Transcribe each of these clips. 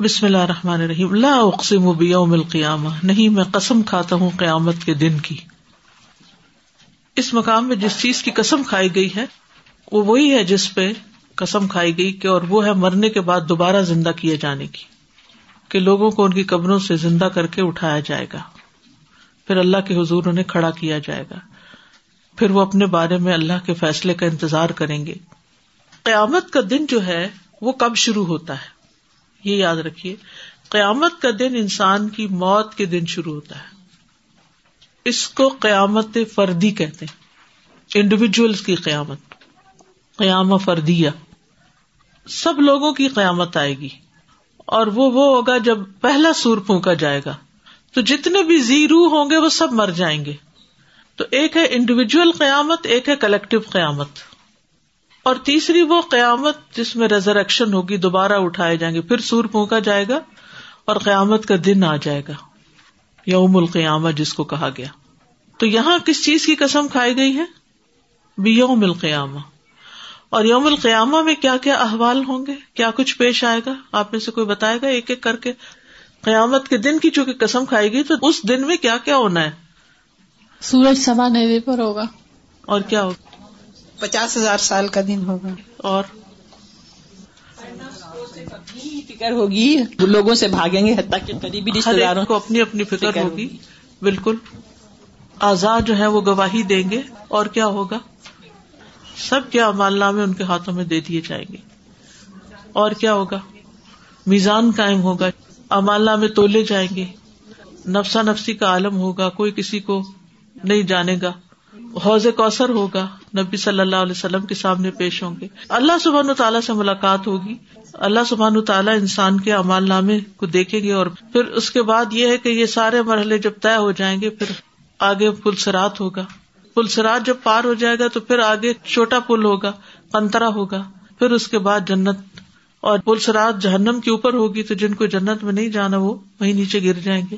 بسم اللہ الرحمن الرحیم. لا اقسم بیوم القیامہ. نہیں، میں قسم کھاتا ہوں قیامت کے دن کی. اس مقام میں جس چیز کی قسم کھائی گئی ہے، وہ وہی ہے جس پہ قسم کھائی گئی کہ اور وہ ہے مرنے کے بعد دوبارہ زندہ کیے جانے کی، کہ لوگوں کو ان کی قبروں سے زندہ کر کے اٹھایا جائے گا۔ پھر اللہ کے حضور انہیں کھڑا کیا جائے گا۔ پھر وہ اپنے بارے میں اللہ کے فیصلے کا انتظار کریں گے۔ قیامت کا دن جو ہے، وہ کب شروع ہوتا ہے؟ یہ یاد رکھیے، قیامت کا دن انسان کی موت کے دن شروع ہوتا ہے۔ اس کو قیامت فردی کہتے انڈیویجل کی قیامت قیام فردیا سب لوگوں کی قیامت آئے گی۔ اور وہ وہ ہوگا جب پہلا سور پھونکا جائے گا۔ تو جتنے بھی زی روح ہوں گے، وہ سب مر جائیں گے۔ تو ایک ہے انڈیویجل قیامت، ایک ہے کلیکٹو قیامت۔ اور تیسری وہ قیامت جس میں ریزریکشن ہوگی دوبارہ اٹھائے جائیں گے پھر سور پونکا جائے گا اور قیامت کا دن آ جائے گا یوم القیامہ جس کو کہا گیا۔ تو یہاں کس چیز کی قسم کھائی گئی ہے؟ یوم القیامہ۔ اور یوم القیامہ میں کیا کیا احوال ہوں گے؟ کیا کچھ پیش آئے گا؟ آپ میں سے کوئی بتائے گا ایک ایک کر کے؟ قیامت کے دن کی چونکہ قسم کھائی گئی تو اس دن میں کیا کیا ہونا ہے؟ سورج سوا نیوے پر ہوگا۔ اور کیا ہوگا؟ پچاس ہزار سال کا دن ہوگا۔ اور فکر ہوگی۔ لوگوں سے بھاگیں گے حتیٰ کہ قریبی رشتے داروں کو اپنی اپنی فکر ہوگی۔ بالکل۔ آزاد جو ہے وہ گواہی دیں گے۔ اور کیا ہوگا؟ سب کیا امال نامے ان کے ہاتھوں میں دے دیے جائیں گے۔ اور کیا ہوگا؟ میزان قائم ہوگا۔ امال نامے تولے جائیں گے۔ نفسا نفسی کا عالم ہوگا۔ کوئی کسی کو نہیں جانے گا۔ حوض کوثر ہوگا، نبی صلی اللہ علیہ وسلم کے سامنے پیش ہوں گے۔ اللہ سبحان تعالیٰ سے ملاقات ہوگی۔ اللہ سبحان تعالیٰ انسان کے امال نامے کو دیکھیں گے اور پھر اس کے بعد یہ ہے کہ یہ سارے مرحلے جب طے ہو جائیں گے، پھر آگے پلسرات ہوگا۔ پلسرات جب پار ہو جائے گا تو پھر آگے چھوٹا پل ہوگا کنترا ہوگا۔ پھر اس کے بعد جنت۔ اور پلسرات جہنم کے اوپر ہوگی تو جن کو جنت میں نہیں جانا وہ وہیں نیچے گر جائیں گے۔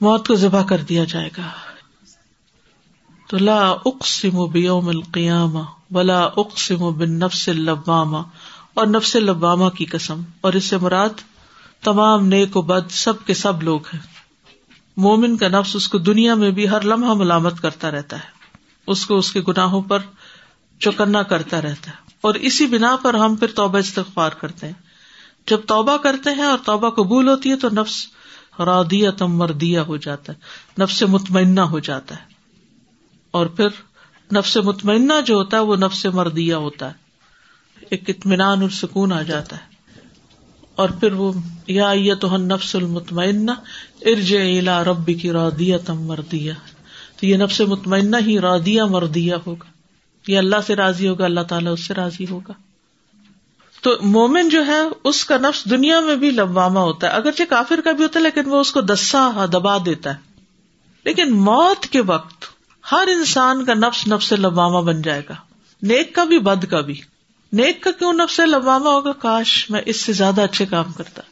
موت کو ذبح کر دیا جائے گا۔ تو لا اقسم بیوم القیامہ ولا اقسم بن نفس اللبامہ اور نفس لبامہ کی قسم۔ اور اس سے مراد تمام نیک و بد سب کے سب لوگ ہیں۔ مومن کا نفس اس کو دنیا میں بھی ہر لمحہ ملامت کرتا رہتا ہے۔ اس کو اس کے گناہوں پر چوکنا کرتا رہتا ہے۔ اور اسی بنا پر ہم پھر توبہ استغفار کرتے ہیں۔ جب توبہ کرتے ہیں اور توبہ قبول ہوتی ہے تو نفس رادیا تم مردیا ہو جاتا ہے، نفس مطمئنہ ہو جاتا ہے۔ اور پھر نفس مطمئنہ جو ہوتا ہے وہ نفس مردیا ہوتا ہے۔ ایک اطمینان اور سکون آ جاتا ہے۔ اور پھر وہ یا تو نفس المطمئنہ ارج الا ربی کی رادیا تم مردیا تو یہ نفس مطمئنہ ہی رادیا مردیا ہوگا۔ یہ اللہ سے راضی ہوگا، اللہ تعالیٰ اس سے راضی ہوگا۔ تو مومن جو ہے، اس کا نفس دنیا میں بھی لبامہ ہوتا ہے۔ اگرچہ کافر کا بھی ہوتا ہے، لیکن وہ اس کو دسا دبا دیتا ہے۔ لیکن موت کے وقت ہر انسان کا نفس نفس لباما بن جائے گا۔ نیک کا بھی، بد کا بھی۔ نیک کا کیوں نفس لباما ہوگا؟ کاش میں اس سے زیادہ اچھے کام کرتا۔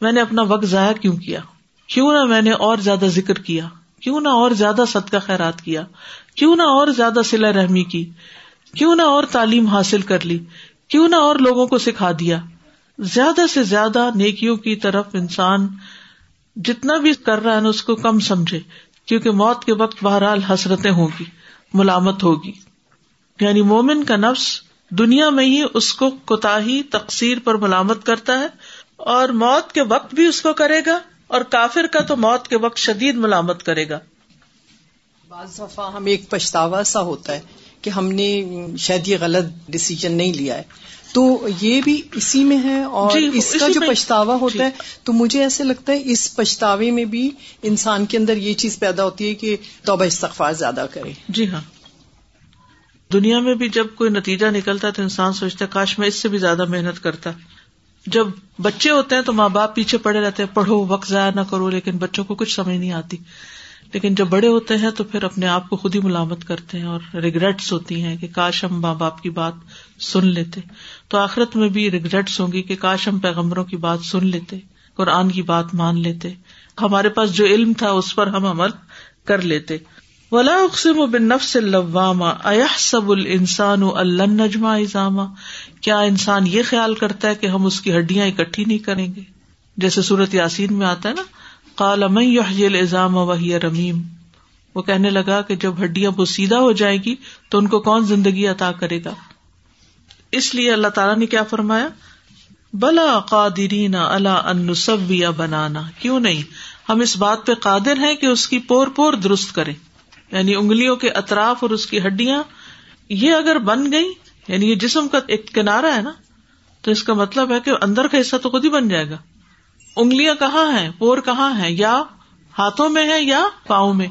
میں نے اپنا وقت ضائع کیوں کیا؟ کیوں نہ میں نے اور زیادہ ذکر کیا؟ کیوں نہ اور زیادہ صدقہ خیرات کیا؟ کیوں نہ اور زیادہ سلا رحمی کی؟ کیوں نہ اور تعلیم حاصل کر لی؟ کیوں نہ اور لوگوں کو سکھا دیا؟ زیادہ سے زیادہ نیکیوں کی طرف انسان جتنا بھی کر رہا ہے نا، اس کو کم سمجھے۔ کیونکہ موت کے وقت بہرحال حسرتیں ہوگی ملامت ہوگی۔ یعنی مومن کا نفس دنیا میں ہی اس کو کوتا تقسیر پر ملامت کرتا ہے اور موت کے وقت بھی اس کو کرے گا اور کافر کا تو موت کے وقت شدید ملامت کرے گا۔ بعض دفعہ ہمیں ایک پچھتاوا سا ہوتا ہے کہ ہم نے شاید یہ غلط ڈسیزن نہیں لیا ہے۔ تو یہ بھی اسی میں ہے اور جی اس کا جو پچھتاوا ہوتا جی ہے تو مجھے ایسے لگتا ہے اس پچھتاوے میں بھی انسان کے اندر یہ چیز پیدا ہوتی ہے کہ توبہ استغفار زیادہ کرے۔ جی ہاں۔ دنیا میں بھی جب کوئی نتیجہ نکلتا تو انسان سوچتا ہے کاش میں اس سے بھی زیادہ محنت کرتا۔ جب بچے ہوتے ہیں تو ماں باپ پیچھے پڑے رہتے ہیں پڑھو وقت ضائع نہ کرو لیکن بچوں کو کچھ سمجھ نہیں آتی۔ لیکن جب بڑے ہوتے ہیں تو پھر اپنے آپ کو خود ہی ملامت کرتے ہیں اور ریگریٹس ہوتی ہیں کہ کاش ہم ماں باپ کی بات سن لیتے۔ تو آخرت میں بھی ریگریٹس ہوں گی کہ کاش ہم پیغمبروں کی بات سن لیتے، قرآن کی بات مان لیتے۔ ہمارے پاس جو علم تھا اس پر ہم عمل کر لیتے۔ ولا اقسم بن نفس الواما سب السان النجما ازامہ کیا انسان یہ خیال کرتا ہے کہ ہم اس کی ہڈیاں اکٹھی نہیں کریں گے؟ جیسے صورت یاسین میں آتا ہے نا کالا میں الزام وحی رمیم وہ کہنے لگا کہ جب ہڈیاں بسیدہ ہو جائے گی تو ان کو کون زندگی عطا کرے گا؟ اس لیے اللہ تعالیٰ نے کیا فرمایا؟ بلا قادرین اللہ انسبیا بنانا۔ کیوں نہیں؟ ہم اس بات پہ قادر ہیں کہ اس کی پور پور درست کرے یعنی انگلیوں کے اطراف اور اس کی ہڈیاں۔ یہ اگر بن گئی یعنی یہ جسم کا ایک کنارا ہے نا، تو اس کا مطلب ہے کہ اندر کا حصہ تو خود ہی بن جائے گا۔ انگلیاں کہاں ہیں؟ پور کہاں ہے یا ہاتھوں میں ہے یا پاؤں میں۔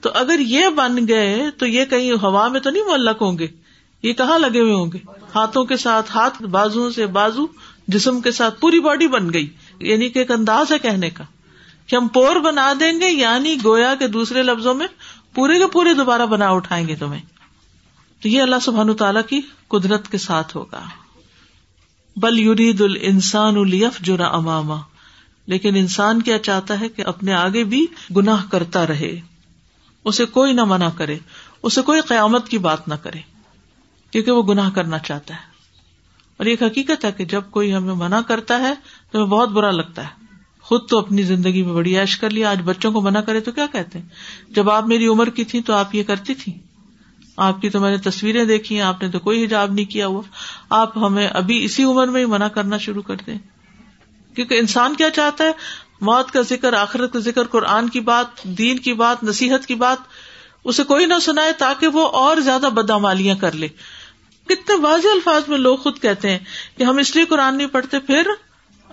تو اگر یہ بن گئے، تو یہ کہیں ہوا میں تو نہیں معلق ہوں گے۔ یہ کہاں لگے ہوئے ہوں گے؟ ہاتھوں کے ساتھ ہاتھ بازو سے بازو، جسم کے ساتھ پوری باڈی بن گئی یعنی کہ ایک انداز ہے کہنے کا۔ کہ ہم پور بنا دیں گے یعنی گویا کے دوسرے لفظوں میں پورے کے پورے دوبارہ بنا اٹھائیں گے تمہیں۔ تو یہ اللہ سبحان تعالیٰ کی قدرت کے ساتھ ہوگا۔ بل یورید ال انسان الیف جرا اماما لیکن انسان کیا چاہتا ہے کہ اپنے آگے بھی گناہ کرتا رہے۔ اسے کوئی نہ منع کرے، اسے کوئی قیامت کی بات نہ کرے۔ کیونکہ وہ گناہ کرنا چاہتا ہے۔ اور ایک حقیقت ہے کہ جب کوئی ہمیں منع کرتا ہے تو ہمیں بہت برا لگتا ہے۔ خود تو اپنی زندگی میں بڑی عیش کر لیا آج بچوں کو منع کرے تو کیا کہتے ہیں؟ جب آپ میری عمر کی تھی تو آپ یہ کرتی تھی آپ کی تو میں نے تصویریں دیکھی ہیں، آپ نے تو کوئی حجاب نہیں کیا ہوا۔ آپ ہمیں ابھی اسی عمر میں ہی منع کرنا شروع کر دیں۔ کیونکہ انسان کیا چاہتا ہے؟ موت کا ذکر، آخرت کا ذکر، قرآن کی بات، دین کی بات، نصیحت کی بات، اسے کوئی نہ سنائے تاکہ وہ اور زیادہ بدامالیاں کر لے۔ کتنے واضح الفاظ میں لوگ خود کہتے ہیں کہ ہم اس لیے قرآن نہیں پڑھتے، پھر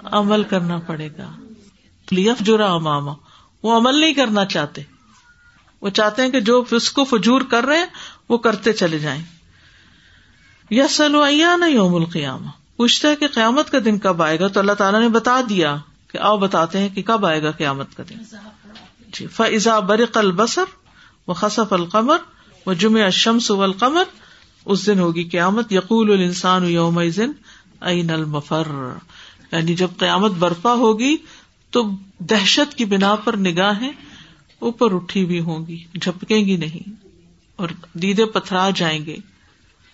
عمل کرنا پڑے گا۔ لیف جرا اماما، وہ عمل نہیں کرنا چاہتے۔ وہ چاہتے ہیں کہ جو کو فجور کر رہے ہیں، وہ کرتے چلے جائیں۔ یا سلو نہ یوم القیامہ۔ پوچھتا ہے کہ قیامت کا دن کب آئے گا؟ تو اللہ تعالیٰ نے بتا دیا کہ آؤ بتاتے ہیں کہ کب آئے گا قیامت کا دن۔ جی فضا برق البصر و خصف القمر و جمع شمس القمر اس دن ہوگی قیامت، یقول السان یوم این المفر. یعنی جب قیامت برپا ہوگی تو دہشت کی بنا پر نگاہیں اوپر اٹھی بھی ہوں گی، جھپکیں گی نہیں اور دیدے پتھرا جائیں گے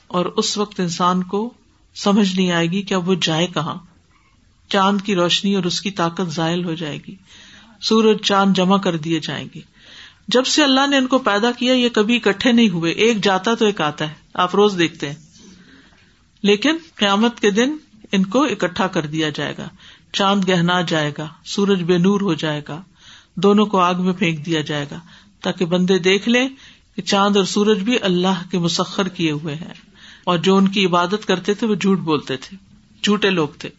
اور اس وقت انسان کو سمجھ نہیں آئے گی کہ اب وہ جائے کہاں۔ چاند کی روشنی اور اس کی طاقت ظاہر ہو جائے گی۔ سورج چاند جمع کر دیے جائیں گے۔ جب سے اللہ نے ان کو پیدا کیا، یہ کبھی اکٹھے نہیں ہوئے۔ ایک جاتا تو ایک آتا ہے۔ آپ روز دیکھتے ہیں۔ لیکن قیامت کے دن ان کو اکٹھا کر دیا جائے گا۔ چاند گہنا جائے گا، سورج بے نور ہو جائے گا۔ دونوں کو آگ میں پھینک دیا جائے گا۔ تاکہ بندے دیکھ لیں کہ چاند اور سورج بھی اللہ کے مسخر کیے ہوئے ہیں۔ اور جو ان کی عبادت کرتے تھے، وہ جھوٹ بولتے تھے۔ جھوٹے لوگ تھے۔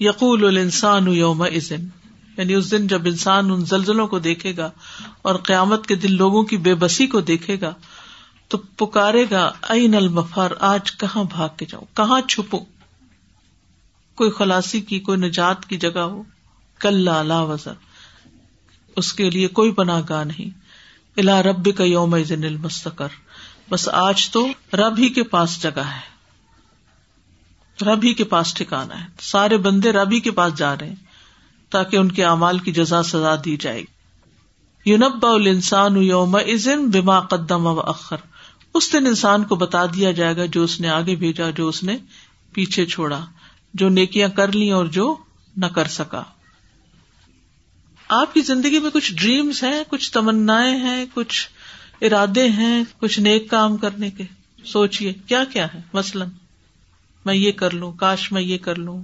یقول الانسان یوم ازن یعنی اس دن جب انسان ان زلزلوں کو دیکھے گا اور قیامت کے دن لوگوں کی بے بسی کو دیکھے گا، تو پکارے گا، این المفر، آج کہاں بھاگ کے جاؤں؟ کہاں چھپو کوئی خلاسی کی، کوئی نجات کی جگہ ہو؟ کل لا وزر۔ اس کے لیے کوئی پناہ گاہ نہیں۔ الا رب کا یوم المستقر۔ بس آج تو رب ہی کے پاس جگہ ہے۔ رب ہی کے پاس ٹھکانا ہے۔ سارے بندے رب ہی کے پاس جا رہے ہیں۔ تاکہ ان کے اعمال کی جزا سزا دی جائے گی۔ یونبا السان یوم ازن بما قدم و اخر اس دن انسان کو بتا دیا جائے گا جو اس نے آگے بھیجا، جو اس نے پیچھے چھوڑا، جو نیکیاں کر لی اور جو نہ کر سکا۔ آپ کی زندگی میں کچھ ڈریمس ہیں، کچھ تمنا ہیں، کچھ ارادے ہیں، کچھ نیک کام کرنے کے۔ سوچیے کیا کیا ہے مثلاً، میں یہ کر لوں، کاش میں یہ کر لوں۔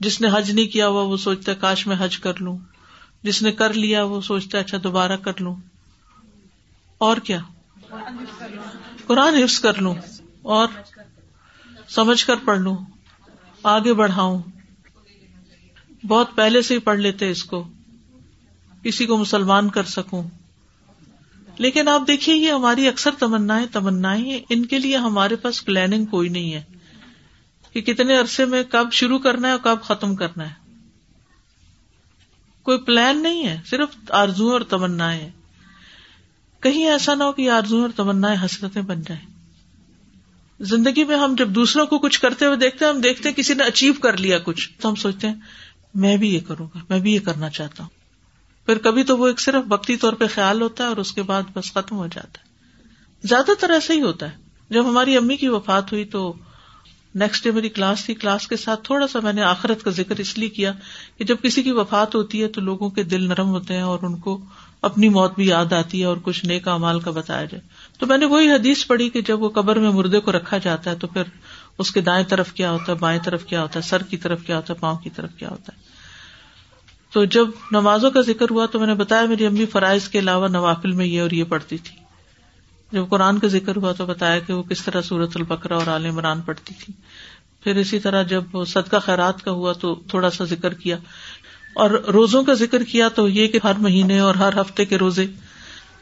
جس نے حج نہیں کیا ہوا وہ سوچتا ہے کاش میں حج کر لوں۔ جس نے کر لیا وہ سوچتا ہے اچھا دوبارہ کر لوں۔ اور کیا؟ قرآن حفظ کر لوں اور سمجھ کر پڑھ لوں، آگے بڑھاؤں۔ بہت پہلے سے ہی پڑھ لیتے اس کو، کسی کو مسلمان کر سکوں۔ لیکن آپ دیکھیے، یہ ہماری اکثر تمنا تمنا ان کے لیے ہمارے پاس پلاننگ کوئی نہیں ہے۔ کہ کتنے عرصے میں کب شروع کرنا ہے اور کب ختم کرنا ہے۔ کوئی پلان نہیں ہے، صرف آرزو اور تمنا کہیں ایسا نہ ہو کہ آرزو اور تمنا حسرتیں بن جائیں۔ زندگی میں ہم جب دوسروں کو کچھ کرتے ہوئے دیکھتے ہیں، ہم دیکھتے ہیں کسی نے اچیو کر لیا کچھ۔ تو ہم سوچتے ہیں، میں بھی یہ کروں گا، میں بھی یہ کرنا چاہتا ہوں۔ پھر کبھی تو وہ ایک صرف وقتی طور پہ خیال ہوتا ہے اور اس کے بعد بس ختم ہو جاتا ہے۔ زیادہ تر ایسا ہی ہوتا ہے۔ جب ہماری امی کی وفات ہوئی تو نیکسٹ ڈے میری کلاس تھی کلاس کے ساتھ تھوڑا سا میں نے آخرت کا ذکر اس لیے کیا کہ جب کسی کی وفات ہوتی ہے تو لوگوں کے دل نرم ہوتے ہیں اور ان کو اپنی موت بھی یاد آتی ہے اور کچھ نیک امال کا بتایا جائے۔ تو میں نے وہی حدیث پڑھی کہ جب وہ قبر میں مردے کو رکھا جاتا ہے تو پھر اس کے دائیں طرف کیا ہوتا ہے، بائیں طرف کیا ہوتا ہے، سر کی طرف کیا ہوتا ہے، پاؤں کی طرف کیا ہوتا ہے۔ تو جب نمازوں کا ذکر ہوا تو میں نے بتایا میری امی فرائض کے علاوہ نوافل میں یہ اور یہ پڑھتی تھی۔ جب قرآن کا ذکر ہوا تو بتایا کہ وہ کس طرح سورت البکرا اور عال عمران پڑھتی تھی۔ پھر اسی طرح جب صدقہ خیرات کا ہوا تو تھوڑا سا ذکر کیا۔ اور روزوں کا ذکر کیا تو یہ کہ ہر مہینے اور ہر ہفتے کے روزے۔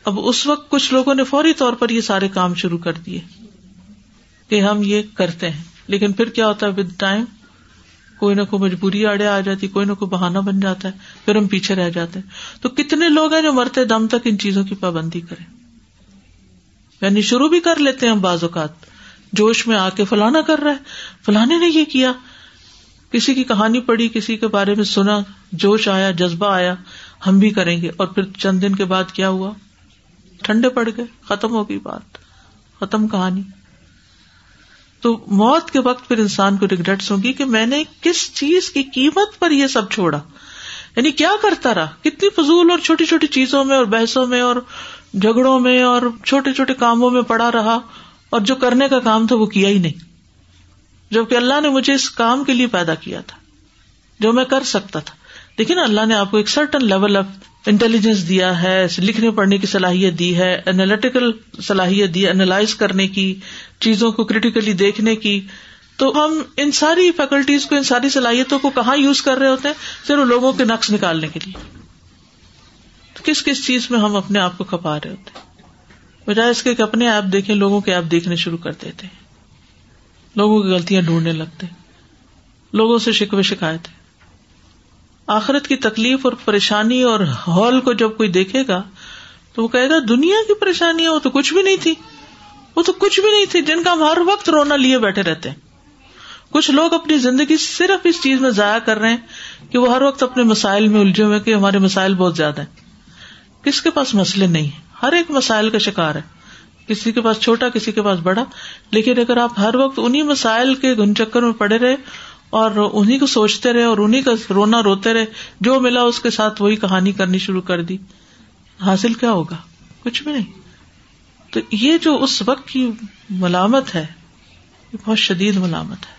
اب اس وقت کچھ لوگوں نے فوری طور پر یہ سارے کام شروع کر دیے کہ ہم یہ کرتے ہیں۔ لیکن پھر کیا ہوتا ہے ود ٹائم کوئی نہ کوئی مجبوری آڑے آ جاتی، کوئی نہ کوئی بہانا بن جاتا ہے، پھر ہم پیچھے رہ جاتے ہیں۔ تو کتنے لوگ ہیں جو مرتے دم تک ان چیزوں کی پابندی کریں؟ یعنی شروع بھی کر لیتے ہیں بعض اوقات۔ جوش میں آ کے فلانا کر رہا ہے۔ فلانے نے یہ کیا؟ کسی کی کہانی پڑی کسی کے بارے میں سنا، جوش آیا، جذبہ آیا۔ ہم بھی کریں گے۔ اور پھر چند دن کے بعد کیا ہوا؟ ٹھنڈے پڑ گئے۔ ختم ہو گئی بات۔ ختم کہانی۔ تو موت کے وقت پھر انسان کو ریگریٹس ہوگی کہ میں نے کس چیز کی قیمت پر یہ سب چھوڑا۔ یعنی کیا کرتا رہا؟ کتنی فضول اور چھوٹی چھوٹی چیزوں میں اور بحثوں میں اور جھگڑوں میں اور چھوٹے چھوٹے کاموں میں پڑا رہا اور جو کرنے کا کام تھا وہ کیا ہی نہیں۔ جبکہ اللہ نے مجھے اس کام کے لیے پیدا کیا تھا، جو میں کر سکتا تھا۔ لیکن اللہ نے آپ کو ایک سرٹن لیول آف انٹیلیجنس دیا ہے، لکھنے پڑھنے کی صلاحیت دی ہے اینالیٹیکل صلاحیت دی اینالائز کرنے کی، چیزوں کو کریٹیکلی دیکھنے کی۔ تو ہم ان ساری فیکلٹیز کو، ان ساری صلاحیتوں کو کہاں یوز کر رہے ہوتے ہیں؟ صرف لوگوں کے نقص نکالنے کے لیے۔ کس کس چیز میں ہم اپنے آپ کو کھپا رہے ہوتے بجائے اس کے اپنے ایپ دیکھیں، لوگوں کے ایپ دیکھنے شروع کر دیتے لوگوں کی غلطیاں ڈھونڈنے لگتے لوگوں سے شکوے شکایت آخرت کی تکلیف اور پریشانی اور ہال کو جب کوئی دیکھے گا، تو وہ کہے گا، دنیا کی پریشانی وہ تو کچھ بھی نہیں تھی۔ وہ تو کچھ بھی نہیں تھی۔ جن کا ہم ہر وقت رونا لیے بیٹھے رہتے ہیں۔ کچھ لوگ اپنی زندگی صرف اس چیز میں ضائع کر رہے ہیں کہ وہ ہر وقت اپنے مسائل میں الجھے ہوئے کہ ہمارے مسائل بہت زیادہ ہیں۔ کس کے پاس مسئلے نہیں ہر ایک مسائل کا شکار ہے۔ کسی کے پاس چھوٹا، کسی کے پاس بڑا۔ لیکن اگر آپ ہر وقت انہیں مسائل کے گن چکر میں پڑے رہے اور انہیں کو سوچتے رہے اور انہیں کا رونا روتے رہے، جو ملا اس کے ساتھ وہی کہانی کرنی شروع کر دی، حاصل کیا ہوگا؟ کچھ بھی نہیں۔ تو یہ جو اس وقت کی ملامت ہے، یہ بہت شدید ملامت ہے۔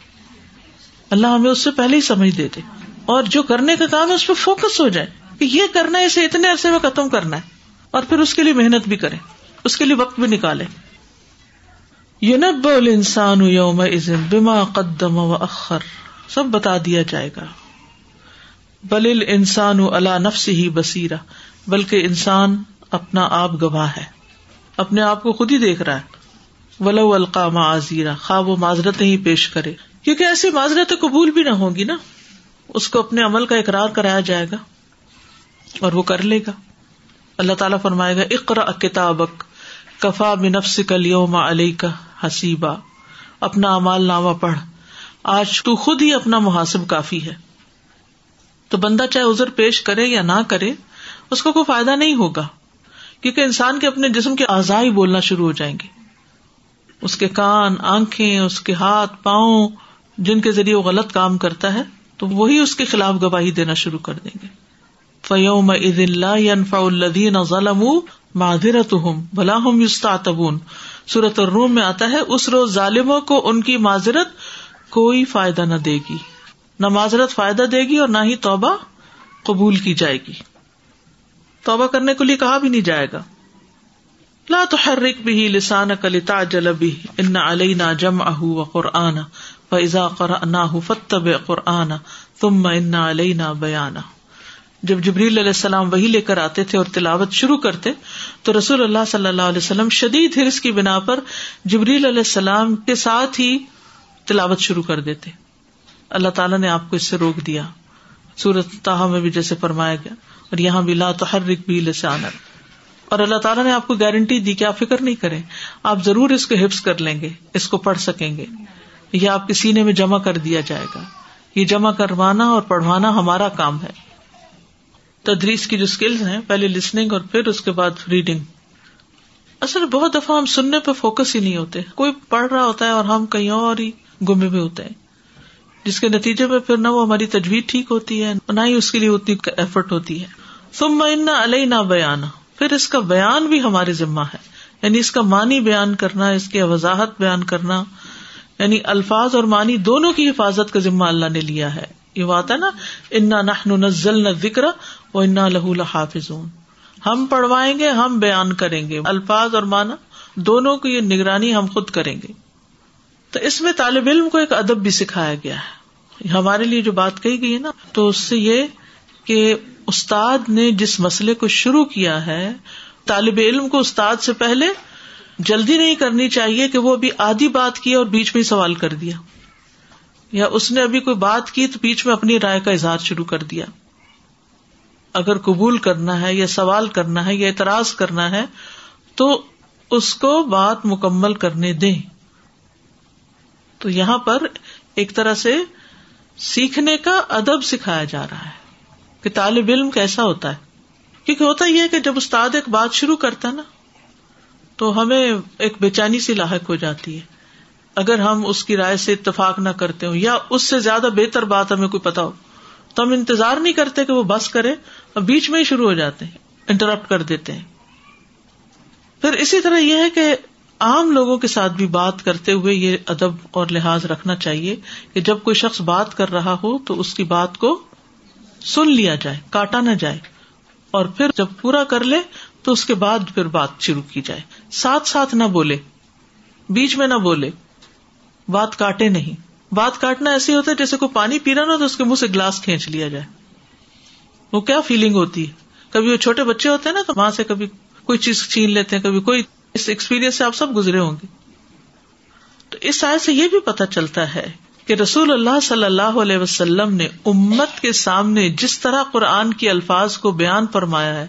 اللہ ہمیں اس سے پہلے ہی سمجھ دے دے۔ اور جو کرنے کا کام ہے، اس پہ فوکس ہو جائے۔ کہ یہ کرنا ہے، اسے اتنے عرصے میں ختم کرنا ہے اور پھر اس کے لیے محنت بھی کرے اس کے لیے وقت بھی نکالے یونب انسان یوم بما قدم و اخر سب بتا دیا جائے گا۔ بل انسان اللہ نفس ہی بسیرا بلکہ انسان اپنا آپ گواہ ہے، اپنے آپ کو خود ہی دیکھ رہا ہے۔ ولو القام عزیرا خواب و معذرت ہی پیش کرے۔ کیونکہ ایسی معذرت قبول بھی نہ ہوگی نا، اس کو اپنے عمل کا اقرار کرایا جائے گا۔ اور وہ کر لے گا۔ اللہ تعالیٰ فرمائے گا اقرا کتابک، کفا بنفس کلیوم علی کا حسیبا۔ اپنا امال نامہ پڑھ۔ آج تو خود ہی اپنا محاسب کافی ہے۔ تو بندہ چاہے ازر پیش کرے یا نہ کرے، اس کو کوئی فائدہ نہیں ہوگا۔ کیونکہ انسان کے اپنے جسم کے آزائی بولنا شروع ہو جائیں گے۔ اس کے کان، آنکھیں، اس کے ہاتھ، پاؤں، جن کے ذریعے وہ غلط کام کرتا ہے، تو وہی اس کے خلاف گواہی دینا شروع کر دیں گے۔ فیوم عید اللہ الدین ظلم معذرت ہوں بلا ہوں یستعتبون۔ سورت الروم میں آتا ہے، اس روز ظالموں کو ان کی معذرت کوئی فائدہ نہ دے گی۔ نہ معذرت فائدہ دے گی اور نہ ہی توبہ قبول کی جائے گی۔ توبہ کرنے کے لیے کہا بھی نہیں جائے گا۔ لا تحرک بھی لسان کلتا جل بھی ان علینا جم اہ و قرآن فضا قرآن فتب قرآن تم ان علینا بیانا جب جبریل علیہ السلام وہی لے کر آتے تھے اور تلاوت شروع کرتے، تو رسول اللہ صلی اللہ علیہ وسلم شدید ہرس کی بنا پر جبریل علیہ السلام کے ساتھ ہی تلاوت شروع کر دیتے۔ اللہ تعالیٰ نے آپ کو اس سے روک دیا۔ سورت تاہا میں بھی جیسے فرمایا گیا، اور یہاں بھی لا تحرک بھی لسان اور اللہ تعالیٰ نے آپ کو گارنٹی دی کہ آپ فکر نہیں کریں، آپ ضرور اس کو حفظ کر لیں گے، اس کو پڑھ سکیں گے۔ یہ آپ کے سینے میں جمع کر دیا جائے گا۔ یہ جمع کروانا اور پڑھوانا ہمارا کام ہے۔ تدریس کی جو اسکلز ہیں، پہلے لسننگ اور پھر اس کے بعد ریڈنگ اصل بہت دفعہ ہم سننے پہ فوکس ہی نہیں ہوتے۔ کوئی پڑھ رہا ہوتا ہے اور ہم کہیں اور ہی گمے ہوئے ہوتے ہیں۔ جس کے نتیجے میں پھر نہ وہ ہماری تجویز ٹھیک ہوتی ہے نہ ہی اس کے لیے اتنی ایفرٹ ہوتی ہے۔ تم میں علیہ نہ بیان پھر اس کا بیان بھی ہمارے ذمہ ہے۔ یعنی اس کا معنی بیان کرنا، اس کی وضاحت بیان کرنا یعنی الفاظ اور معنی دونوں کی حفاظت کا ذمہ اللہ نے لیا ہے۔ یہ بات ہے نا، انا نہ نزل نہ ذکر وہ انا لہو لحافظ ہم پڑھوائیں گے، ہم بیان کریں گے۔ الفاظ اور مانا دونوں کی یہ نگرانی ہم خود کریں گے۔ تو اس میں طالب علم کو ایک ادب بھی سکھایا گیا ہے۔ ہمارے لیے جو بات کہی گئی ہے نا، تو اس سے یہ کہ استاد نے جس مسئلے کو شروع کیا ہے، طالب علم کو استاد سے پہلے جلدی نہیں کرنی چاہیے کہ وہ ابھی آدھی بات کی اور بیچ میں ہی سوال کر دیا۔ یا اس نے ابھی کوئی بات کی تو بیچ میں اپنی رائے کا اظہار شروع کر دیا۔ اگر قبول کرنا ہے یا سوال کرنا ہے یا اعتراض کرنا ہے تو اس کو بات مکمل کرنے دیں۔ تو یہاں پر ایک طرح سے سیکھنے کا ادب سکھایا جا رہا ہے کہ طالب علم کیسا ہوتا ہے۔ کیونکہ ہوتا یہ کہ جب استاد ایک بات شروع کرتا ہے نا تو ہمیں ایک بے چینی سی لاحق ہو جاتی ہے۔ اگر ہم اس کی رائے سے اتفاق نہ کرتے ہوں یا اس سے زیادہ بہتر بات ہمیں کوئی پتا ہو، تو ہم انتظار نہیں کرتے کہ وہ بس کرے، اور بیچ میں ہی شروع ہو جاتے ہیں انٹرپٹ کر دیتے ہیں۔ پھر اسی طرح یہ ہے کہ عام لوگوں کے ساتھ بھی بات کرتے ہوئے یہ ادب اور لحاظ رکھنا چاہیے کہ جب کوئی شخص بات کر رہا ہو تو اس کی بات کو سن لیا جائے، کاٹا نہ جائے۔ اور پھر جب پورا کر لے تو اس کے بعد پھر بات شروع کی جائے۔ ساتھ ساتھ نہ بولے، بیچ میں نہ بولے۔ بات کاٹے نہیں۔ بات کاٹنا ایسے ہوتا ہے جیسے کوئی پانی پی رہا نا تو اس کے منہ سے گلاس کھینچ لیا جائے۔ وہ کیا فیلنگ ہوتی ہے؟ کبھی وہ چھوٹے بچے ہوتے ہیں نا تو وہاں سے کبھی کوئی چیز چھین لیتے ہیں، کبھی کوئی اس ایکسپیرئنس سے آپ سب گزرے ہوں گے۔ تو اس سائز سے یہ بھی پتا چلتا ہے کہ رسول اللہ صلی اللہ علیہ وسلم نے امت کے سامنے جس طرح قرآن کے الفاظ کو بیان فرمایا ہے،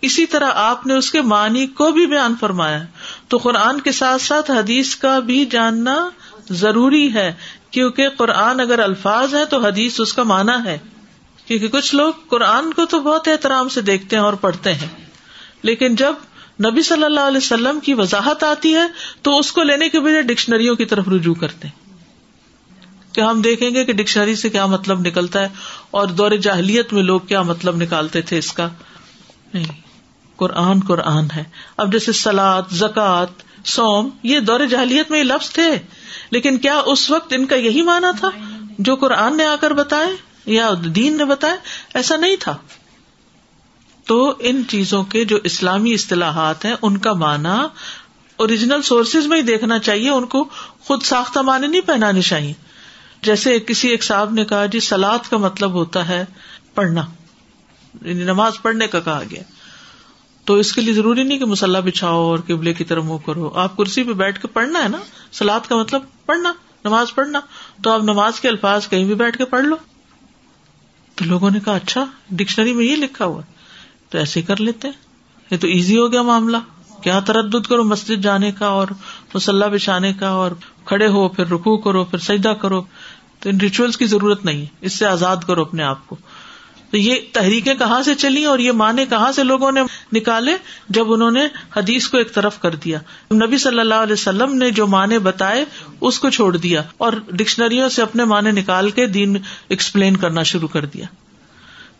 اسی طرح آپ نے اس کے معنی کو بھی بیان فرمایا ہے۔ تو قرآن کے ساتھ ساتھ حدیث کا بھی جاننا ضروری ہے، کیونکہ قرآن اگر الفاظ ہے تو حدیث اس کا مانا ہے۔ کیونکہ کچھ لوگ قرآن کو تو بہت احترام سے دیکھتے ہیں اور پڑھتے ہیں۔ لیکن جب نبی صلی اللہ علیہ وسلم کی وضاحت آتی ہے، تو اس کو لینے کے بجائے ڈکشنریوں کی طرف رجوع کرتے ہیں۔ کہ ہم دیکھیں گے کہ ڈکشنری سے کیا مطلب نکلتا ہے اور دور جاہلیت میں لوگ کیا مطلب نکالتے تھے اس کا۔ نہیں، قرآن قرآن ہے۔ اب جیسے سلاد زکات سوم یہ دور جاہلیت میں لفظ تھے۔ لیکن کیا اس وقت ان کا یہی مانا تھا جو قرآن نے آ کر بتائے یا دین نے بتایا؟ ایسا نہیں تھا۔ تو ان چیزوں کے جو اسلامی اصطلاحات ہیں، ان کا مانا اوریجنل سورسز میں ہی دیکھنا چاہیے۔ ان کو خود ساختہ معنی نہیں پہنانے چاہیے۔ جیسے کسی ایک صاحب نے کہا جی سلاد کا مطلب ہوتا ہے پڑھنا۔ یعنی نماز پڑھنے کا کہا گیا۔ تو اس کے لیے ضروری نہیں کہ مسلح بچھاؤ اور قبلے کی طرح منہ کرو۔ آپ کرسی پہ بیٹھ کے پڑھنا ہے نا؟ سلاد کا مطلب پڑھنا، نماز پڑھنا۔ تو آپ نماز کے الفاظ کہیں بھی بیٹھ کے پڑھ لو۔ تو لوگوں نے کہا اچھا ڈکشنری میں یہ لکھا ہوا تو ایسے کر لیتے یہ تو ایزی ہو گیا معاملہ۔ کیا تردد کرو مسجد جانے کا اور مسلح بچھانے کا اور کھڑے ہو، پھر رکو کرو، پھر سجدہ کرو۔ تو ان ریچولس کی ضرورت نہیں ہے۔ اس سے آزاد کرو اپنے آپ کو۔ تو یہ تحریکیں کہاں سے چلی اور یہ مانے کہاں سے لوگوں نے نکالے؟ جب انہوں نے حدیث کو ایک طرف کر دیا۔ نبی صلی اللہ علیہ وسلم نے جو معنی بتائے، اس کو چھوڑ دیا اور ڈکشنریوں سے اپنے معنی نکال کے دین ایکسپلین کرنا شروع کر دیا۔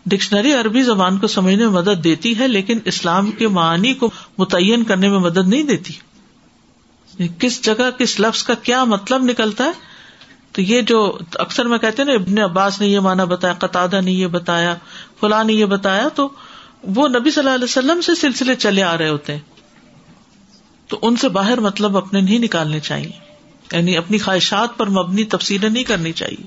ڈکشنری عربی زبان کو سمجھنے میں مدد دیتی ہے، لیکن اسلام کے معنی کو متعین کرنے میں مدد نہیں دیتی۔ کس جگہ، کس لفظ کا کیا مطلب نکلتا ہے؟ تو یہ جو اکثر میں کہتے نا، ابن عباس نے یہ مانا بتایا قطع نے یہ بتایا، فلاں نے یہ بتایا، تو وہ نبی صلی اللہ علیہ وسلم سے سلسلے چلے آ رہے ہوتے ہیں۔ تو ان سے باہر مطلب اپنے نہیں نکالنے چاہیے۔ یعنی اپنی خواہشات پر مبنی تفصیلیں نہیں کرنی چاہیے۔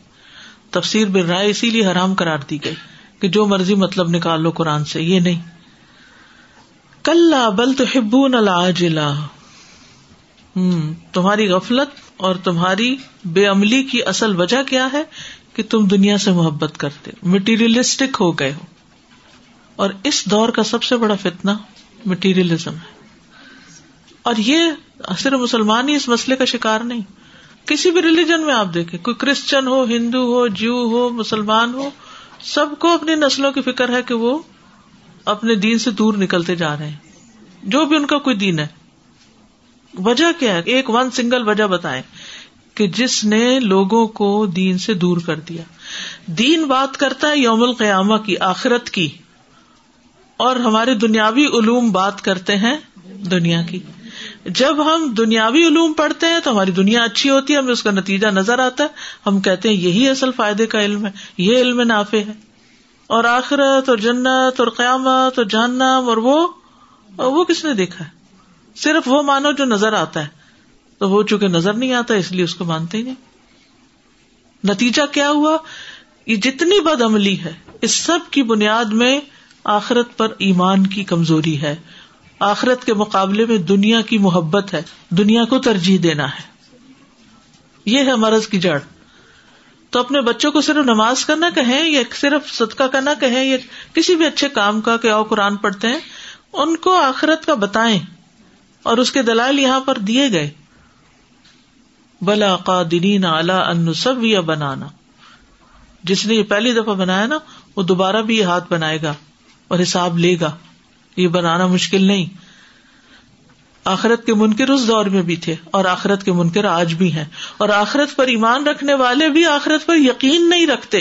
تفسیر بر رائے اسی لیے حرام کرار دی گئی کہ جو مرضی مطلب نکال لو قرآن سے، یہ نہیں۔ کل بل تو ہبون العاجلہ تمہاری غفلت اور تمہاری بے عملی کی اصل وجہ کیا ہے کہ تم دنیا سے محبت کرتے مٹیریلسٹک ہو گئے ہو۔ اور اس دور کا سب سے بڑا فتنا مٹیریلزم ہے۔ اور یہ صرف مسلمان ہی اس مسئلے کا شکار نہیں، کسی بھی ریلیجن میں آپ دیکھیں، کوئی کرسچن ہو ہندو ہو جیو ہو، مسلمان ہو، سب کو اپنی نسلوں کی فکر ہے کہ وہ اپنے دین سے دور نکلتے جا رہے ہیں۔ جو بھی ان کا کوئی دین ہے۔ وجہ کیا ہے؟ ایک ون سنگل وجہ بتائیں کہ جس نے لوگوں کو دین سے دور کر دیا۔ دین بات کرتا ہے یوم القیامہ کی، آخرت کی۔ اور ہمارے دنیاوی علوم بات کرتے ہیں دنیا کی۔ جب ہم دنیاوی علوم پڑھتے ہیں تو ہماری دنیا اچھی ہوتی ہے، ہمیں اس کا نتیجہ نظر آتا ہے۔ ہم کہتے ہیں یہی اصل فائدے کا علم ہے، یہ علم نافع ہے۔ اور آخرت اور جنت اور قیامت اور جہنم اور وہ وہ کس نے دیکھا ہے؟ صرف وہ مانو جو نظر آتا ہے۔ تو وہ چونکہ نظر نہیں آتا، اس لیے اس کو مانتے ہی نہیں۔ نتیجہ کیا ہوا؟ یہ جتنی بد عملی ہے، اس سب کی بنیاد میں آخرت پر ایمان کی کمزوری ہے۔ آخرت کے مقابلے میں دنیا کی محبت ہے۔ دنیا کو ترجیح دینا ہے۔ یہ ہے مرض کی جڑ۔ تو اپنے بچوں کو صرف نماز کرنا کہیں، یا صرف صدقہ کرنا کہیں، یا کسی بھی اچھے کام کا کہ قرآن پڑھتے ہیں، ان کو آخرت کا بتائیں۔ اور اس کے دلائل یہاں پر دیے گئے۔ بلا قادرین اعلی ان سب یا بنانا۔ جس نے یہ پہلی دفعہ بنایا نا، وہ دوبارہ بھی یہ ہاتھ بنائے گا اور حساب لے گا۔ یہ بنانا مشکل نہیں۔ آخرت کے منکر اس دور میں بھی تھے اور آخرت کے منکر آج بھی ہیں۔ اور آخرت پر ایمان رکھنے والے بھی آخرت پر یقین نہیں رکھتے۔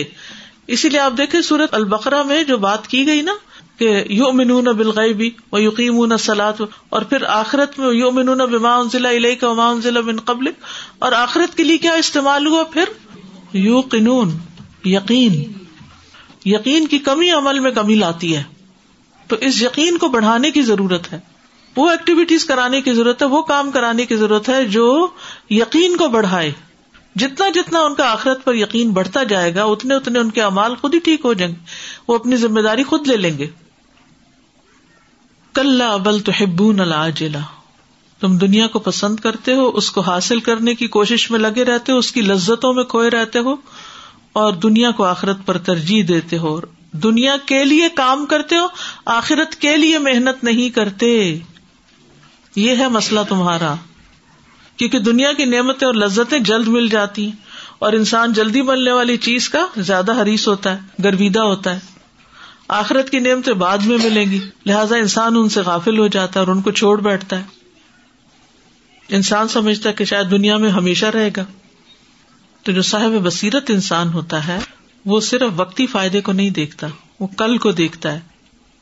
اسی لیے آپ دیکھیں سورت البقرا میں جو بات کی گئی نا کہ یو منون بالغیبی و یقین سلاد اور پھر آخرت میں یو منون بما ضلع علیہ کا وما ضلع بن قبل اور آخرت کے لیے کیا استعمال ہوا؟ پھر یو قنون یقین۔ یقین کی کمی عمل میں کمی لاتی ہے۔ تو اس یقین کو بڑھانے کی ضرورت ہے۔ وہ ایکٹیویٹیز کرانے کی ضرورت ہے، وہ کام کرانے کی ضرورت ہے جو یقین کو بڑھائے۔ جتنا جتنا ان کا آخرت پر یقین بڑھتا جائے گا، اتنے اتنے ان کے امال خود ہی ٹھیک ہو جائیں گے۔ وہ اپنی ذمہ داری خود لے لیں گے۔ کل ابل تو ہبون تم دنیا کو پسند کرتے ہو، اس کو حاصل کرنے کی کوشش میں لگے رہتے ہو، اس کی لذتوں میں کھوئے رہتے ہو اور دنیا کو آخرت پر ترجیح دیتے ہو۔ دنیا کے لیے کام کرتے ہو، آخرت کے لیے محنت نہیں کرتے۔ یہ ہے مسئلہ تمہارا۔ کیونکہ دنیا کی نعمتیں اور لذتیں جلد مل جاتی ہیں اور انسان جلدی ملنے والی چیز کا زیادہ حریص ہوتا ہے گرویدا ہوتا ہے۔ آخرت کی نعمتیں بعد میں ملیں گی۔ لہٰذا انسان ان سے غافل ہو جاتا ہے اور ان کو چھوڑ بیٹھتا ہے۔ انسان سمجھتا ہے کہ شاید دنیا میں ہمیشہ رہے گا۔ تو جو صاحب بصیرت انسان ہوتا ہے، وہ صرف وقتی فائدے کو نہیں دیکھتا، وہ کل کو دیکھتا ہے۔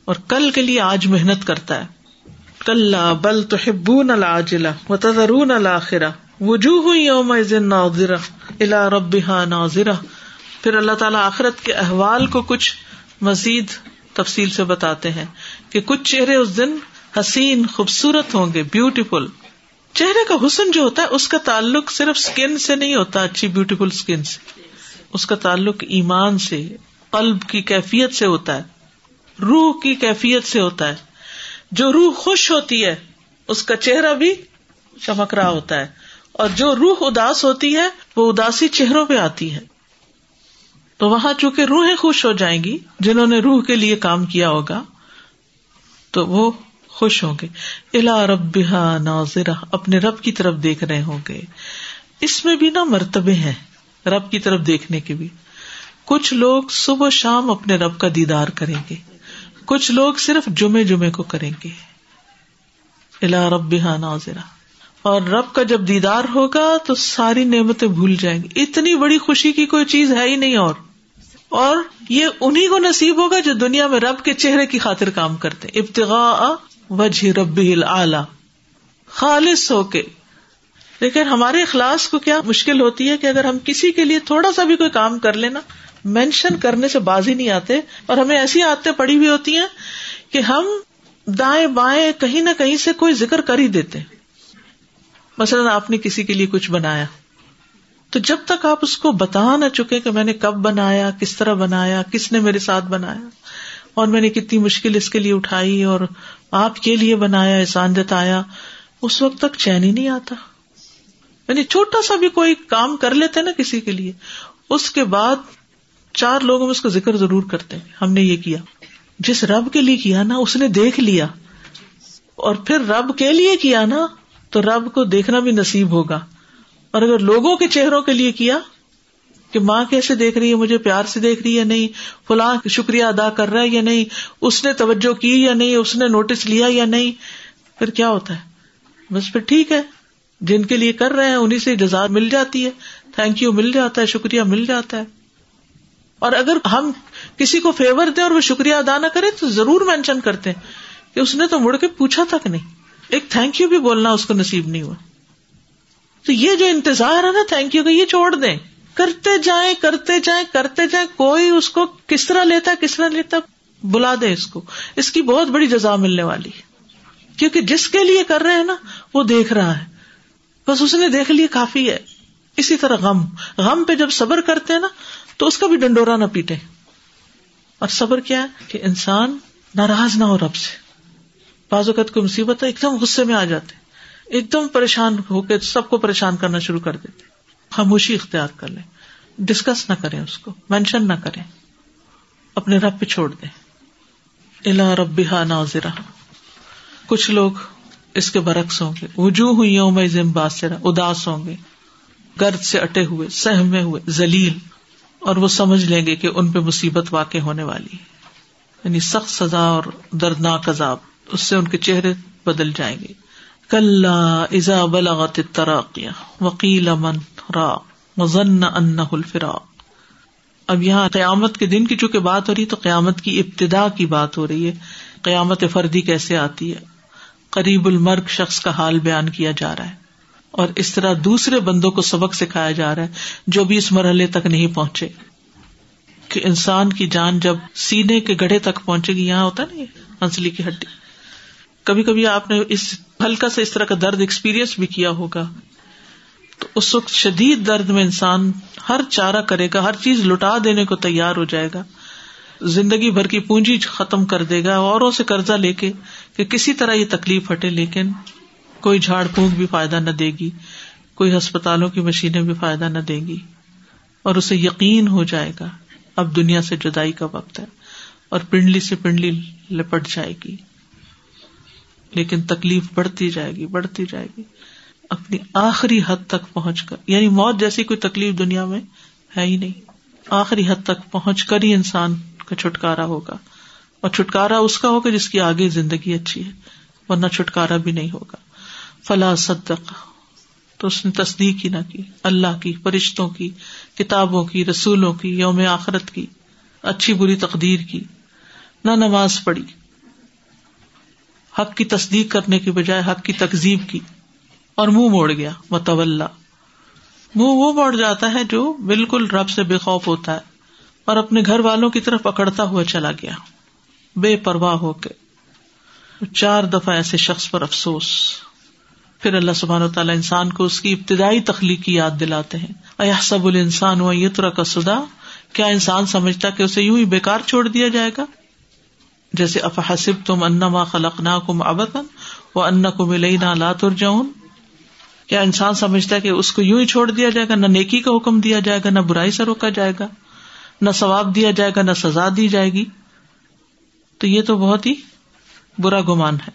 اور کل کے لیے آج محنت کرتا ہے۔ کل بل تو ہبون الجلا و تذرون الآخرا وجوہ یوم ناظرا الا ربها ناظرا پھر اللہ تعالیٰ آخرت کے احوال کو کچھ مزید تفصیل سے بتاتے ہیں کہ کچھ چہرے اس دن حسین خوبصورت ہوں گے بیوٹیفل چہرے کا حسن جو ہوتا ہے، اس کا تعلق صرف اسکن سے نہیں ہوتا، اچھی بیوٹیفل اسکن سے. اس کا تعلق ایمان سے، قلب کی کیفیت سے ہوتا ہے، روح کی کیفیت سے ہوتا ہے. جو روح خوش ہوتی ہے، اس کا چہرہ بھی چمک رہا ہوتا ہے. اور جو روح اداس ہوتی ہے، وہ اداسی چہروں پہ آتی ہے۔ تو وہاں چونکہ روحیں خوش ہو جائیں گی، جنہوں نے روح کے لیے کام کیا ہوگا، تو وہ خوش ہوں گے۔ الا رب ناظرہ اپنے رب کی طرف دیکھ رہے ہوں گے۔ اس میں بھی نا مرتبے ہیں، رب کی طرف دیکھنے کے بھی۔ کچھ لوگ صبح شام اپنے رب کا دیدار کریں گے۔ کچھ لوگ صرف جمعے جمعے کو کریں گے۔ الا رب ناظرہ اور رب کا جب دیدار ہوگا تو ساری نعمتیں بھول جائیں گی۔ اتنی بڑی خوشی کی کوئی چیز ہے ہی نہیں اور۔ اور یہ انہیں کو نصیب ہوگا جو دنیا میں رب کے چہرے کی خاطر کام کرتے ابتغاء وجہ رب خالص ہو کے۔ لیکن ہمارے اخلاص کو کیا مشکل ہوتی ہے کہ اگر ہم کسی کے لیے تھوڑا سا بھی کوئی کام کر لینا مینشن کرنے سے بازی نہیں آتے۔ اور ہمیں ایسی آتے پڑی ہوئی ہوتی ہیں کہ ہم دائیں بائیں کہیں نہ کہیں سے کوئی ذکر کر ہی دیتے۔ ہیں مثلاً آپ نے کسی کے لیے کچھ بنایا۔ تو جب تک آپ اس کو بتا نہ چکے کہ میں نے کب بنایا، کس طرح بنایا، کس نے میرے ساتھ بنایا، اور میں نے کتنی مشکل اس کے لیے اٹھائی اور آپ کے لیے بنایا احسان جتایا اس وقت تک چین ہی نہیں آتا۔ یعنی چھوٹا سا بھی کوئی کام کر لیتے نا کسی کے لیے، اس کے بعد چار لوگوں میں اس کا ذکر ضرور کرتے ہیں۔ ہم نے یہ کیا۔ جس رب کے لیے کیا نا، اس نے دیکھ لیا۔ اور پھر رب کے لیے کیا نا تو رب کو دیکھنا بھی نصیب ہوگا۔ اور اگر لوگوں کے چہروں کے لیے کیا کہ ماں کیسے دیکھ رہی ہے، مجھے پیار سے دیکھ رہی ہے، نہیں، فلاں شکریہ ادا کر رہا ہے یا نہیں، اس نے توجہ کی یا نہیں، اس نے نوٹس لیا یا نہیں، پھر کیا ہوتا ہے؟ بس پھر ٹھیک ہے۔ جن کے لیے کر رہے ہیں، انہیں سے جزا مل جاتی ہے۔ تھینک یو مل جاتا ہے، شکریہ مل جاتا ہے۔ اور اگر ہم کسی کو فیور دیں اور وہ شکریہ ادا نہ کرے تو ضرور مینشن کرتے ہیں کہ اس نے تو مڑ کے پوچھا تک نہیں۔ ایک تھینک یو بھی بولنا اس کو نصیب نہیں ہوا۔ تو یہ جو انتظار ہے نا تھینک یو کا، یہ چھوڑ دیں۔ کرتے جائیں کرتے جائیں کرتے جائیں، کوئی اس کو کس طرح لیتا، کس طرح لیتا، بلا دے اس کو۔ اس کی بہت بڑی جزا ملنے والی کیونکہ جس کے لیے کر رہے ہیں نا، وہ دیکھ رہا ہے۔ بس اس نے دیکھ لیا، کافی ہے۔ اسی طرح غم۔ غم پہ جب صبر کرتے ہیں نا، تو اس کا بھی ڈنڈورا نہ پیٹے اور صبر کیا ہے؟ کہ انسان ناراض نہ ہو رب سے۔ بعض اوقات کوئی مصیبت ہے، ایک دم غصے میں آ جاتے ایک دم پریشان ہو کے سب کو پریشان کرنا شروع کر دیتے خاموشی اختیار کر لیں۔ ڈسکس نہ کریں اس کو، مینشن نہ کریں۔ اپنے رب پہ چھوڑ دیں۔ الا رب ناظرہ۔ کچھ لوگ اس کے برعکس ہوں گے۔ وجوہ ہوئی یوم باسرا اداس ہوں گے۔ گرد سے اٹے ہوئے سہمے ہوئے زلیل اور وہ سمجھ لیں گے کہ ان پہ مصیبت واقع ہونے والی یعنی سخت سزا اور دردناک عذاب۔ اس سے ان کے چہرے بدل جائیں گے۔ کل ازا بلغت تراقیہ وکیل امن را مزن ان الفراق۔ اب یہاں قیامت کے دن کی چونکہ بات ہو رہی تو قیامت کی ابتدا کی بات ہو رہی ہے۔ قیامت فردی کیسے آتی ہے؟ قریب المرگ شخص کا حال بیان کیا جا رہا ہے۔ اور اس طرح دوسرے بندوں کو سبق سکھایا جا رہا ہے جو بھی اس مرحلے تک نہیں پہنچے۔ کہ انسان کی جان جب سینے کے گڑھے تک پہنچے گی، یہاں ہوتا نا یہ؟ ہنسلی کی ہڈی۔ کبھی کبھی آپ نے اس ہلکا سے اس طرح کا درد ایکسپیرئنس بھی کیا ہوگا۔ تو اس وقت شدید درد میں انسان ہر چارہ کرے گا، ہر چیز لٹا دینے کو تیار ہو جائے گا۔ زندگی بھر کی پونجی ختم کر دے گا، اوروں سے قرضہ لے کے کہ کسی طرح یہ تکلیف ہٹے، لیکن کوئی جھاڑ پھونک بھی فائدہ نہ دے گی، کوئی ہسپتالوں کی مشینیں بھی فائدہ نہ دے گی، اور اسے یقین ہو جائے گا۔ اب دنیا سے جدائی کا وقت ہے اور پنڈلی سے پنڈلی لپٹ جائے گی۔ لیکن تکلیف بڑھتی جائے گی، بڑھتی جائے گی۔ اپنی آخری حد تک پہنچ کر یعنی موت جیسی کوئی تکلیف دنیا میں ہے ہی نہیں۔ آخری حد تک پہنچ کر ہی انسان کا چھٹکارا ہوگا۔ اور چھٹکارا اس کا ہوگا جس کی آگے زندگی اچھی ہے، ورنہ چھٹکارا بھی نہیں ہوگا۔ فلاں صدق، تو اس نے تصدیق ہی نہ کی۔ اللہ کی، فرشتوں کی، کتابوں کی، رسولوں کی، یوم آخرت کی، اچھی بری تقدیر کی، نہ نماز پڑھی۔ حق کی تصدیق کرنے کی بجائے حق کی تقزیب کی اور منہ موڑ گیا متول منہ وہ موڑ جاتا ہے جو بالکل رب سے بے خوف ہوتا ہے اور اپنے گھر والوں کی طرف پکڑتا ہوا چلا گیا، بے پرواہ ہو کے۔ چار دفعہ ایسے شخص پر افسوس۔ پھر اللہ سبحان و تعالیٰ انسان کو اس کی ابتدائی تخلیقی یاد دلاتے ہیں۔ ایا سب السان ہوا یترا کا سدا کیا انسان سمجھتا کہ اسے یوں ہی بےکار چھوڑ دیا جائے گا؟ جیسے افحسب تم ان ما خلق نہ کم ابتن وہ ان کو ملئی نہ لات جاؤن کیا انسان سمجھتا ہے کہ اس کو یوں ہی چھوڑ دیا جائے گا؟ نہ نیکی کا حکم دیا جائے گا، نہ برائی سے روکا جائے گا، نہ ثواب دیا جائے گا، نہ سزا دی جائے گی۔ تو یہ تو بہت ہی برا گمان ہے۔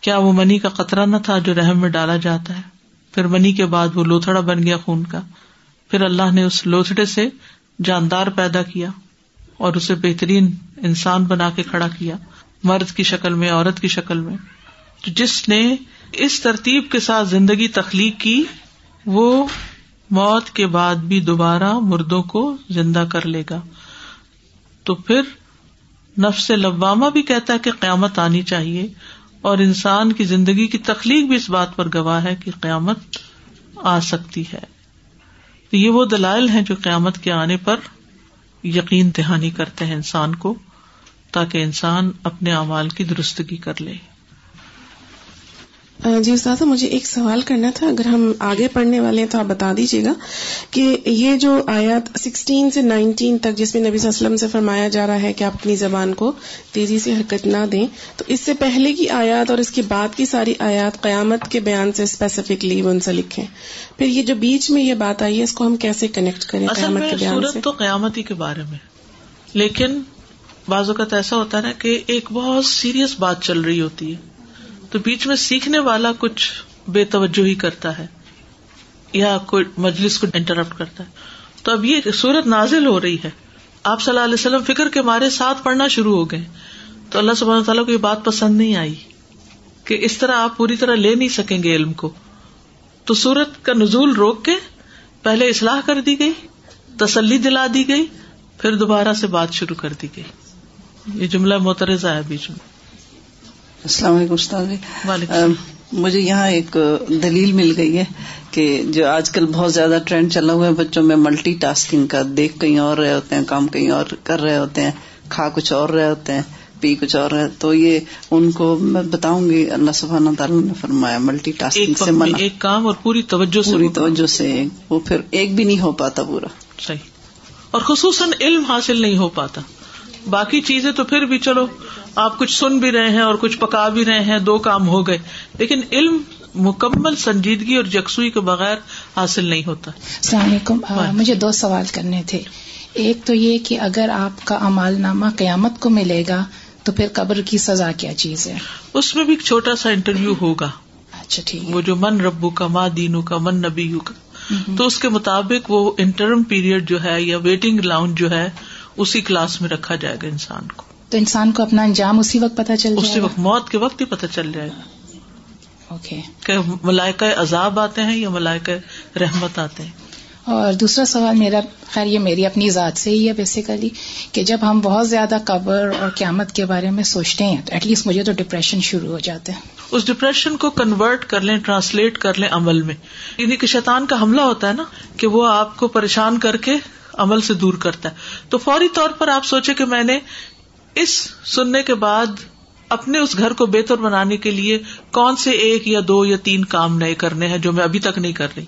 کیا وہ منی کا قطرہ نہ تھا جو رحم میں ڈالا جاتا ہے؟ پھر منی کے بعد وہ لوتھڑا بن گیا خون کا۔ پھر اللہ نے اس لوتھڑے سے جاندار پیدا کیا۔ اور اسے بہترین انسان بنا کے کھڑا کیا، مرد کی شکل میں، عورت کی شکل میں۔ جس نے اس ترتیب کے ساتھ زندگی تخلیق کی، وہ موت کے بعد بھی دوبارہ مردوں کو زندہ کر لے گا۔ تو پھر نفس لبامہ بھی کہتا ہے کہ قیامت آنی چاہیے۔ اور انسان کی زندگی کی تخلیق بھی اس بات پر گواہ ہے کہ قیامت آ سکتی ہے۔ یہ وہ دلائل ہیں جو قیامت کے آنے پر یقین دہانی کرتے ہیں انسان کو تاکہ انسان اپنے اعمال کی درستگی کر لے۔ جی استاد مجھے ایک سوال کرنا تھا۔ اگر ہم آگے پڑھنے والے ہیں تو آپ بتا دیجیے گا کہ یہ جو آیات سکسٹین سے نائنٹین تک جس میں نبی صلی اللہ علیہ وسلم سے فرمایا جا رہا ہے کہ آپ اپنی زبان کو تیزی سے حرکت نہ دیں تو اس سے پہلے کی آیات اور اس کے بعد کی ساری آیات قیامت کے بیان سے اسپیسیفکلی منسلک ہیں۔ پھر یہ جو بیچ میں یہ بات آئی ہے اس کو ہم کیسے کنیکٹ کریں قیامت کے بیان سے؟ تو قیامتی کے بارے میں۔ لیکن بعض اوقات ایسا ہوتا ہے نا کہ ایک بہت سیریس بات چل رہی ہوتی ہے۔ تو بیچ میں سیکھنے والا کچھ بے توجہ ہی کرتا ہے یا کوئی مجلس کو انٹرپٹ کرتا ہے۔ تو اب یہ صورت نازل ہو رہی ہے۔ آپ صلی اللہ علیہ وسلم فکر کے مارے ساتھ پڑھنا شروع ہو گئے۔ تو اللہ سب تعالیٰ کو یہ بات پسند نہیں آئی کہ اس طرح آپ پوری طرح لے نہیں سکیں گے علم کو۔ تو سورت کا نزول روک کے پہلے اصلاح کر دی گئی، تسلی دلا دی گئی، پھر دوبارہ سے بات شروع کر دی گئی۔ یہ جملہ مترزہ ہے بیچ میں۔ السلام علیکم استاد مجھے یہاں ایک دلیل مل گئی ہے کہ جو آج کل بہت زیادہ ٹرینڈ چلا ہوا ہے بچوں میں ملٹی ٹاسکنگ کا دیکھ کہیں اور رہے ہوتے ہیں کام کہیں اور کر رہے ہوتے ہیں کھا کچھ اور رہے ہوتے ہیں پی کچھ اور ہے تو یہ ان کو میں بتاؤں گی اللہ سبحانہ تعالیٰ نے فرمایا ملٹی ٹاسکنگ سے منع۔ ایک کام اور پوری توجہ پوری توجہ سے وہ پھر ایک بھی نہیں ہو پاتا پورا۔ صحیح۔ اور خصوصاً علم حاصل نہیں ہو پاتا۔ باقی چیزیں تو پھر بھی چلو آپ کچھ سن بھی رہے ہیں اور کچھ پکا بھی رہے ہیں دو کام ہو گئے۔ لیکن علم مکمل سنجیدگی اور یکسوئی کے بغیر حاصل نہیں ہوتا۔ السلام علیکم۔ مجھے دو سوال کرنے تھے۔ ایک تو یہ کہ اگر آپ کا امال نامہ قیامت کو ملے گا تو پھر قبر کی سزا کیا چیز ہے؟ اس میں بھی ایک چھوٹا سا انٹرویو ہوگا۔ اچھا ٹھیک۔ وہ جو من ربو کا ماں دینو کا من نبی کا تو اس کے مطابق وہ انٹرم پیریڈ جو ہے یا ویٹنگ لاؤنڈ جو ہے اسی کلاس میں رکھا جائے گا انسان کو۔ تو انسان کو اپنا انجام اسی وقت پتا چل اسی وقت موت کے وقت ہی پتا چل جائے گا۔ اوکے کہ ملائکہ عذاب آتے ہیں یا ملائکہ رحمت آتے ہیں۔ اور دوسرا سوال میرا خیر یہ میری اپنی ذات سے ہی ہے بیسیکلی کہ جب ہم بہت زیادہ قبر اور قیامت کے بارے میں سوچتے ہیں تو ایٹ لیسٹ مجھے تو ڈپریشن شروع ہو جاتے ہیں اس ڈپریشن کو کنورٹ کر لیں ٹرانسلیٹ کر لیں عمل میں۔ یعنی کہ شیطان کا حملہ ہوتا ہے نا کہ وہ آپ کو پریشان کر کے عمل سے دور کرتا ہے۔ تو فوری طور پر آپ سوچے کہ میں نے اس سننے کے بعد اپنے اس گھر کو بہتر بنانے کے لیے کون سے ایک یا دو یا تین کام نئے کرنے ہیں جو میں ابھی تک نہیں کر رہی۔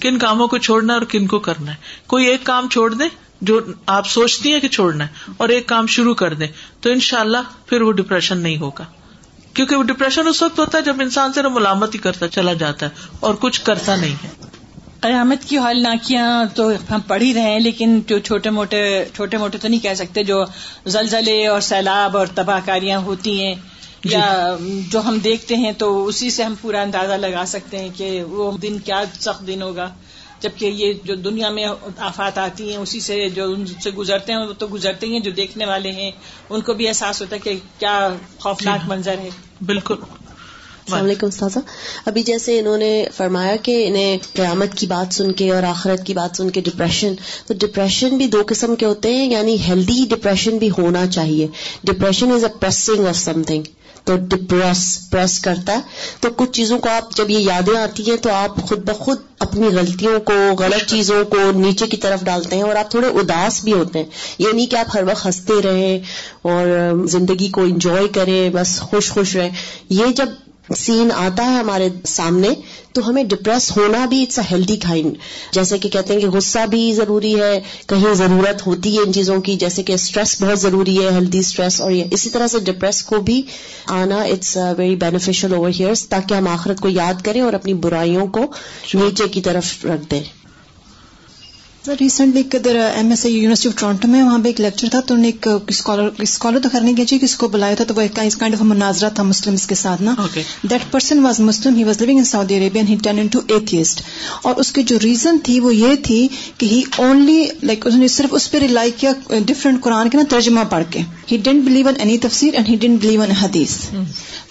کن کاموں کو چھوڑنا ہے اور کن کو کرنا ہے۔ کوئی ایک کام چھوڑ دیں جو آپ سوچتی ہیں کہ چھوڑنا ہے اور ایک کام شروع کر دیں تو ان شاء اللہ پھر وہ ڈپریشن نہیں ہوگا۔ کیونکہ وہ ڈپریشن اس وقت ہوتا ہے جب انسان صرف ملامت ہی کرتا چلا جاتا ہے اور کچھ کرتا نہیں ہے۔ قیامت کی حال ناکیاں تو ہم پڑھ ہی رہے ہیں لیکن جو چھوٹے موٹے چھوٹے موٹے تو نہیں کہہ سکتے جو زلزلے اور سیلاب اور تباہ کاریاں ہوتی ہیں جی۔ یا جو ہم دیکھتے ہیں تو اسی سے ہم پورا اندازہ لگا سکتے ہیں کہ وہ دن کیا سخت دن ہوگا جبکہ یہ جو دنیا میں آفات آتی ہیں اسی سے جو ان سے گزرتے ہیں وہ تو گزرتے ہیں جو دیکھنے والے ہیں ان کو بھی احساس ہوتا ہے کہ کیا خوفناک جی۔ منظر ہے بالکل السلام علیکم استاذہ. ابھی جیسے انہوں نے فرمایا کہ انہیں قیامت کی بات سن کے اور آخرت کی بات سن کے ڈپریشن تو ڈپریشن بھی دو قسم کے ہوتے ہیں یعنی ہیلدی ڈپریشن بھی ہونا چاہیے. Depression is a pressing of something تو ڈپریس پریس کرتا ہے. تو کچھ چیزوں کو آپ جب یہ یادیں آتی ہیں تو آپ خود بخود اپنی غلطیوں کو غلط چیزوں کو نیچے کی طرف ڈالتے ہیں اور آپ تھوڑے اداس بھی ہوتے ہیں. یہ نہیں کہ آپ ہر وقت ہنستے رہیں اور زندگی کو انجوائے کریں بس خوش خوش رہیں. یہ جب سین آتا ہے ہمارے سامنے تو ہمیں ڈپریس ہونا بھی اٹس اے ہیلدی کائنڈ جیسے کہ کہتے ہیں کہ غصہ بھی ضروری ہے کہیں ضرورت ہوتی ہے ان چیزوں کی جیسے کہ اسٹریس بہت ضروری ہے ہیلدی اسٹریس اور اسی طرح سے ڈپریس کو بھی آنا it's very beneficial over here تاکہ ہم آخرت کو یاد کریں اور اپنی برائیوں کو نیچے کی طرف رکھ دیں۔ ریسنٹلی ادھر M S C university of Toronto میں وہاں پہ ایک لیکچر تھا تو انہوں نے ایک اسکالر تو کرنے کے کسی کو بلایا تھا تو وہ ایک کائنڈ آف مناظرہ تھا مسلم کے ساتھ نا۔ That person was Muslim he was لوگ in Saudi Arabian he turn to atheist اور اس کی جو ریزن تھی وہ یہ تھی کہ ہی اونلی لائک اس نے صرف اس پہ ریلائی کیا ڈفرنٹ قرآن کے نا ترجمہ پڑھ کے۔ He didn't believe in any تفسیر and he didn't believe in حدیث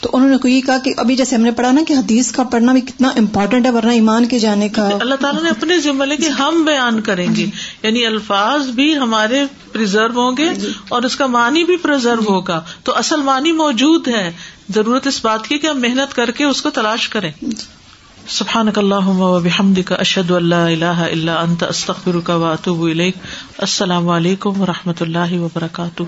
تو انہوں نے یہ کہا کہ ابھی جیسے ہم نے پڑھا نا کہ حدیث کا پڑھنا بھی کتنا امپورٹنٹ ہے ورنہ ایمان کے جانے کا۔ اللہ تعالیٰ نے اپنے ذمہ لے کہ ہم بیان کریں۔ گے۔ یعنی الفاظ بھی ہمارے پرزرو ہوں گے اور اس کا معنی بھی پرزرو ہوگا۔ تو اصل معنی موجود ہے۔ ضرورت اس بات کی کہ ہم محنت کر کے اس کو تلاش کریں۔ سبحان اللہ بحمد کا اشد اللہ اللہ اللہ انت استخر کا واتب السلام علیکم و رحمۃ اللہ وبرکاتہ۔